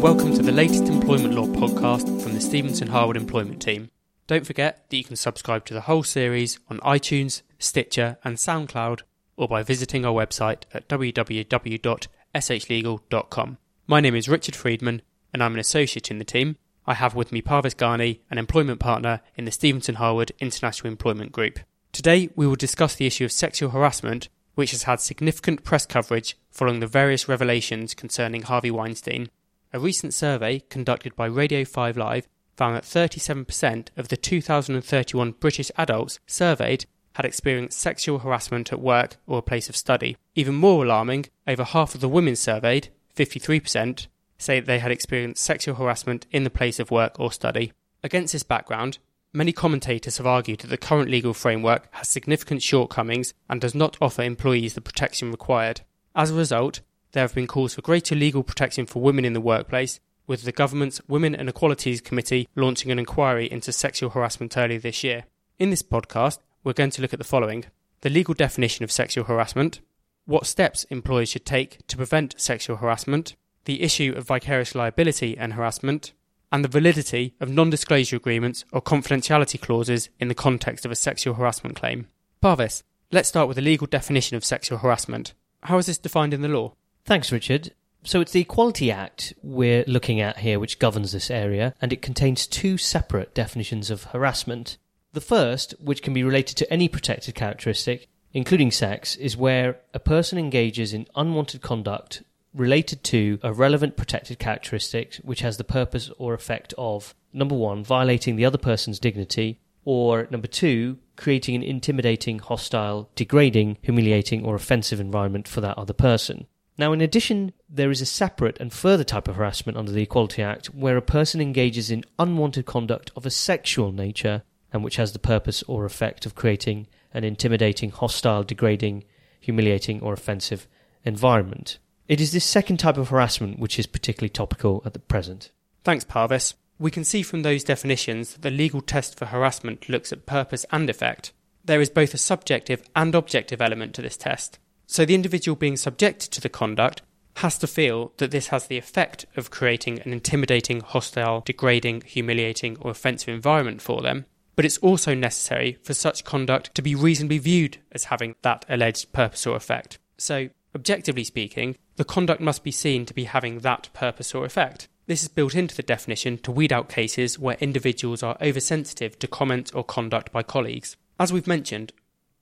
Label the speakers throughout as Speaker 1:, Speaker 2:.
Speaker 1: and welcome to the latest employment law podcast from the Stephenson Harwood employment team. Don't forget that you can subscribe to the whole series on iTunes, Stitcher, and SoundCloud, or by visiting our website at www.shlegal.com. My name is Richard Friedman, and I'm an associate in the team. I have with me Parvis Ghani, an employment partner in the Stephenson Harwood International Employment Group. Today, we will discuss the issue of sexual harassment which has had significant press coverage following the various revelations concerning Harvey Weinstein. A recent survey conducted by Radio 5 Live found that 37% of the 2031 British adults surveyed had experienced sexual harassment at work or a place of study. Even more alarming, over half of the women surveyed, 53%, say they had experienced sexual harassment in the place of work or study. Against this background, Many commentators have argued that the current legal framework has significant shortcomings and does not offer employees the protection required. As a result, there have been calls for greater legal protection for women in the workplace, with the government's Women and Equalities Committee launching an inquiry into sexual harassment earlier this year. In this podcast, we're going to look at the following the legal definition of sexual harassment, what steps employers should take to prevent sexual harassment, the issue of vicarious liability and harassment, and the validity of non disclosure agreements or confidentiality clauses in the context of a sexual harassment claim. Parvis, let's start with the legal definition of sexual harassment. How is this defined in the law?
Speaker 2: Thanks, Richard. So it's the Equality Act we're looking at here which governs this area, and it contains two separate definitions of harassment. The first, which can be related to any protected characteristic, including sex, is where a person engages in unwanted conduct related to a relevant protected characteristic which has the purpose or effect of number one, violating the other person's dignity, or number two, creating an intimidating, hostile, degrading, humiliating, or offensive environment for that other person. Now, in addition, there is a separate and further type of harassment under the Equality Act where a person engages in unwanted conduct of a sexual nature and which has the purpose or effect of creating an intimidating, hostile, degrading, humiliating, or offensive environment. It is this second type of harassment which is particularly topical at the present.
Speaker 1: Thanks, Parvis. We can see from those definitions that the legal test for harassment looks at purpose and effect. There is both a subjective and objective element to this test. So the individual being subjected to the conduct has to feel that this has the effect of creating an intimidating, hostile, degrading, humiliating, or offensive environment for them. But it's also necessary for such conduct to be reasonably viewed as having that alleged purpose or effect. So, objectively speaking, the conduct must be seen to be having that purpose or effect. This is built into the definition to weed out cases where individuals are oversensitive to comment or conduct by colleagues. As we've mentioned,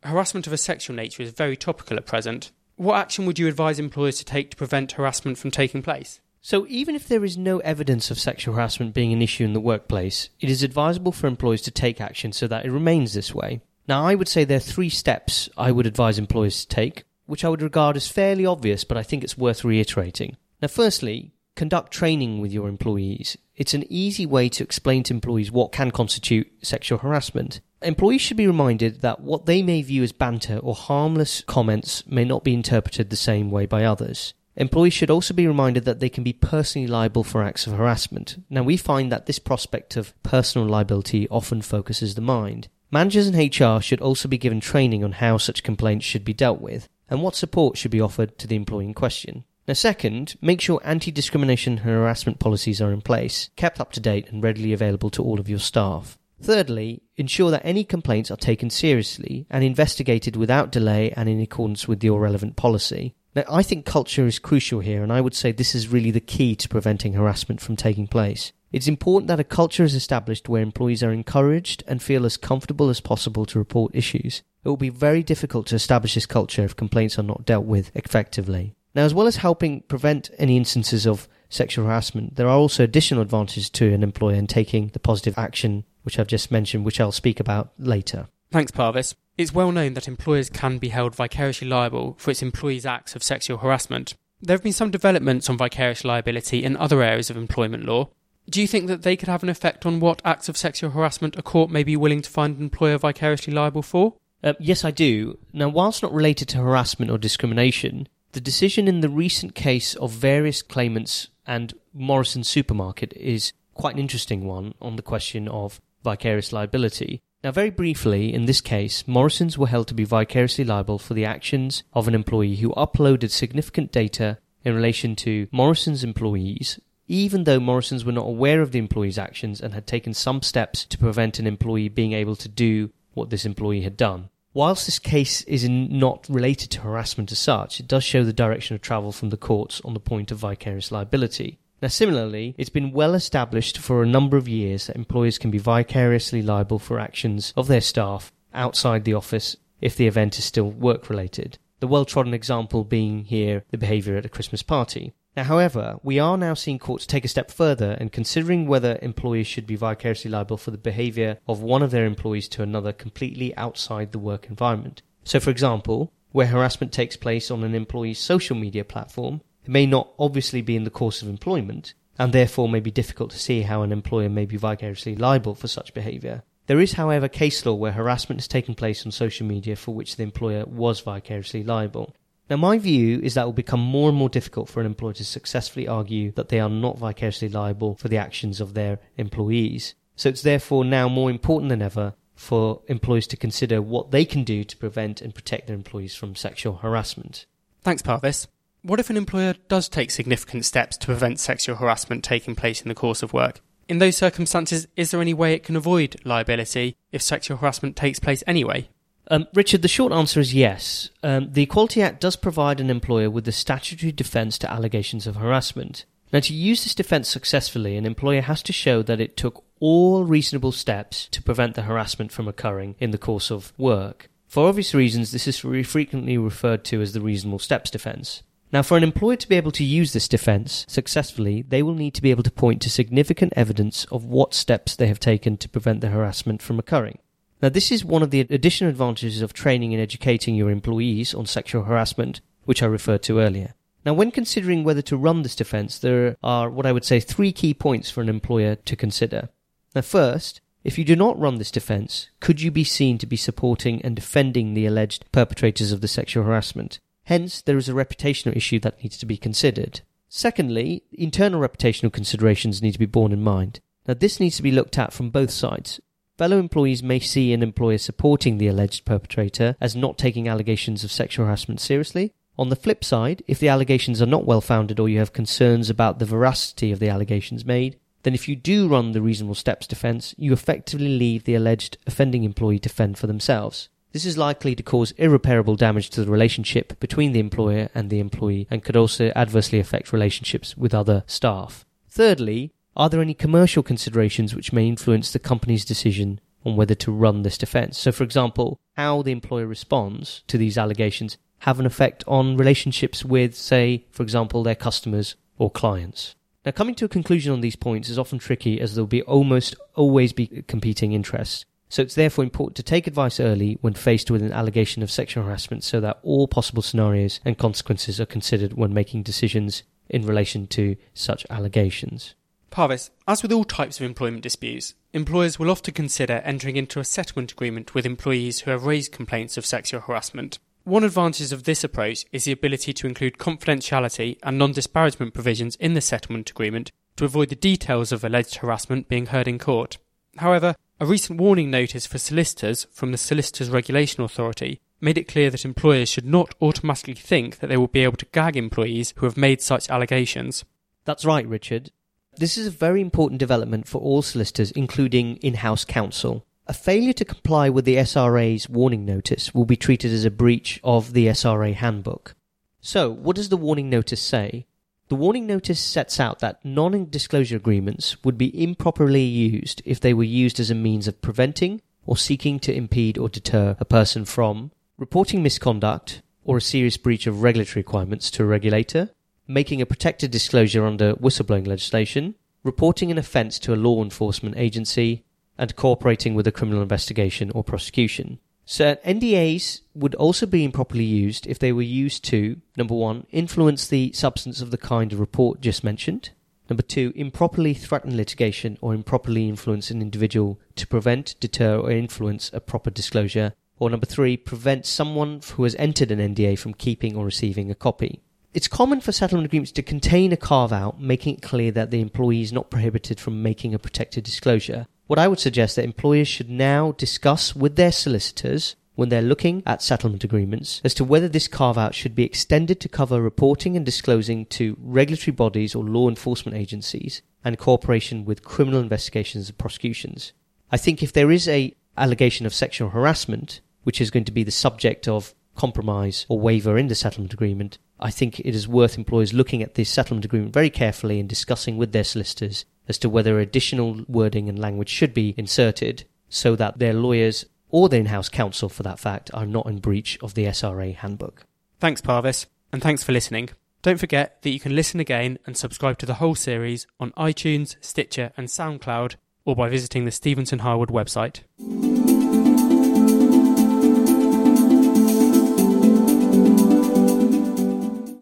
Speaker 1: harassment of a sexual nature is very topical at present. What action would you advise employers to take to prevent harassment from taking place?
Speaker 2: So, even if there is no evidence of sexual harassment being an issue in the workplace, it is advisable for employers to take action so that it remains this way. Now, I would say there are three steps I would advise employers to take which I would regard as fairly obvious, but I think it's worth reiterating. Now, firstly, conduct training with your employees. It's an easy way to explain to employees what can constitute sexual harassment. Employees should be reminded that what they may view as banter or harmless comments may not be interpreted the same way by others. Employees should also be reminded that they can be personally liable for acts of harassment. Now, we find that this prospect of personal liability often focuses the mind. Managers and HR should also be given training on how such complaints should be dealt with and what support should be offered to the employee in question. Now, second, make sure anti discrimination and harassment policies are in place, kept up to date, and readily available to all of your staff. Thirdly, ensure that any complaints are taken seriously and investigated without delay and in accordance with your relevant policy. Now, I think culture is crucial here, and I would say this is really the key to preventing harassment from taking place. It's important that a culture is established where employees are encouraged and feel as comfortable as possible to report issues. It will be very difficult to establish this culture if complaints are not dealt with effectively. Now, as well as helping prevent any instances of sexual harassment, there are also additional advantages to an employer in taking the positive action which I've just mentioned, which I'll speak about later.
Speaker 1: Thanks, Parvis. It's well known that employers can be held vicariously liable for its employees' acts of sexual harassment. There have been some developments on vicarious liability in other areas of employment law. Do you think that they could have an effect on what acts of sexual harassment a court may be willing to find an employer vicariously liable for?
Speaker 2: Uh, yes, I do. Now, whilst not related to harassment or discrimination, the decision in the recent case of various claimants and Morrison Supermarket is quite an interesting one on the question of vicarious liability. Now, very briefly, in this case, Morrisons were held to be vicariously liable for the actions of an employee who uploaded significant data in relation to Morrison's employees even though Morrison's were not aware of the employee's actions and had taken some steps to prevent an employee being able to do what this employee had done. Whilst this case is not related to harassment as such, it does show the direction of travel from the courts on the point of vicarious liability. Now, similarly, it's been well established for a number of years that employers can be vicariously liable for actions of their staff outside the office if the event is still work related. The well trodden example being here the behaviour at a Christmas party. Now, however, we are now seeing courts take a step further and considering whether employees should be vicariously liable for the behaviour of one of their employees to another completely outside the work environment. So, for example, where harassment takes place on an employee's social media platform, it may not obviously be in the course of employment, and therefore may be difficult to see how an employer may be vicariously liable for such behaviour. There is, however, case law where harassment has taken place on social media for which the employer was vicariously liable. Now, my view is that it will become more and more difficult for an employer to successfully argue that they are not vicariously liable for the actions of their employees. So it's therefore now more important than ever for employers to consider what they can do to prevent and protect their employees from sexual harassment.
Speaker 1: Thanks, Parvis. What if an employer does take significant steps to prevent sexual harassment taking place in the course of work? In those circumstances, is there any way it can avoid liability if sexual harassment takes place anyway?
Speaker 2: Um, Richard, the short answer is yes. Um, the Equality Act does provide an employer with the statutory defence to allegations of harassment. Now, to use this defence successfully, an employer has to show that it took all reasonable steps to prevent the harassment from occurring in the course of work. For obvious reasons, this is frequently referred to as the reasonable steps defence. Now, for an employer to be able to use this defence successfully, they will need to be able to point to significant evidence of what steps they have taken to prevent the harassment from occurring. Now, this is one of the additional advantages of training and educating your employees on sexual harassment, which I referred to earlier. Now, when considering whether to run this defence, there are what I would say three key points for an employer to consider. Now, first, if you do not run this defence, could you be seen to be supporting and defending the alleged perpetrators of the sexual harassment? Hence, there is a reputational issue that needs to be considered. Secondly, internal reputational considerations need to be borne in mind. Now, this needs to be looked at from both sides. Fellow employees may see an employer supporting the alleged perpetrator as not taking allegations of sexual harassment seriously. On the flip side, if the allegations are not well founded or you have concerns about the veracity of the allegations made, then if you do run the reasonable steps defence, you effectively leave the alleged offending employee to fend for themselves. This is likely to cause irreparable damage to the relationship between the employer and the employee and could also adversely affect relationships with other staff. Thirdly, are there any commercial considerations which may influence the company's decision on whether to run this defense? So, for example, how the employer responds to these allegations have an effect on relationships with, say, for example, their customers or clients. Now, coming to a conclusion on these points is often tricky as there will be almost always be competing interests. So it's therefore important to take advice early when faced with an allegation of sexual harassment so that all possible scenarios and consequences are considered when making decisions in relation to such allegations.
Speaker 1: Parvis, as with all types of employment disputes, employers will often consider entering into a settlement agreement with employees who have raised complaints of sexual harassment. One advantage of this approach is the ability to include confidentiality and non disparagement provisions in the settlement agreement to avoid the details of alleged harassment being heard in court. However, a recent warning notice for solicitors from the Solicitors Regulation Authority made it clear that employers should not automatically think that they will be able to gag employees who have made such allegations.
Speaker 2: That's right, Richard. This is a very important development for all solicitors, including in house counsel. A failure to comply with the SRA's warning notice will be treated as a breach of the SRA handbook. So, what does the warning notice say? The warning notice sets out that non disclosure agreements would be improperly used if they were used as a means of preventing or seeking to impede or deter a person from reporting misconduct or a serious breach of regulatory requirements to a regulator, making a protected disclosure under whistleblowing legislation, reporting an offence to a law enforcement agency, and cooperating with a criminal investigation or prosecution. So NDAs would also be improperly used if they were used to, number one, influence the substance of the kind of report just mentioned. Number two, improperly threaten litigation or improperly influence an individual to prevent, deter, or influence a proper disclosure. Or number three, prevent someone who has entered an NDA from keeping or receiving a copy. It's common for settlement agreements to contain a carve out, making it clear that the employee is not prohibited from making a protected disclosure. What I would suggest that employers should now discuss with their solicitors when they're looking at settlement agreements as to whether this carve out should be extended to cover reporting and disclosing to regulatory bodies or law enforcement agencies and cooperation with criminal investigations and prosecutions. I think if there is a allegation of sexual harassment, which is going to be the subject of compromise or waiver in the settlement agreement, I think it is worth employers looking at this settlement agreement very carefully and discussing with their solicitors as to whether additional wording and language should be inserted so that their lawyers or their in-house counsel for that fact are not in breach of the SRA handbook.
Speaker 1: Thanks, Parvis, and thanks for listening. Don't forget that you can listen again and subscribe to the whole series on iTunes, Stitcher, and SoundCloud, or by visiting the Stephenson Harwood website.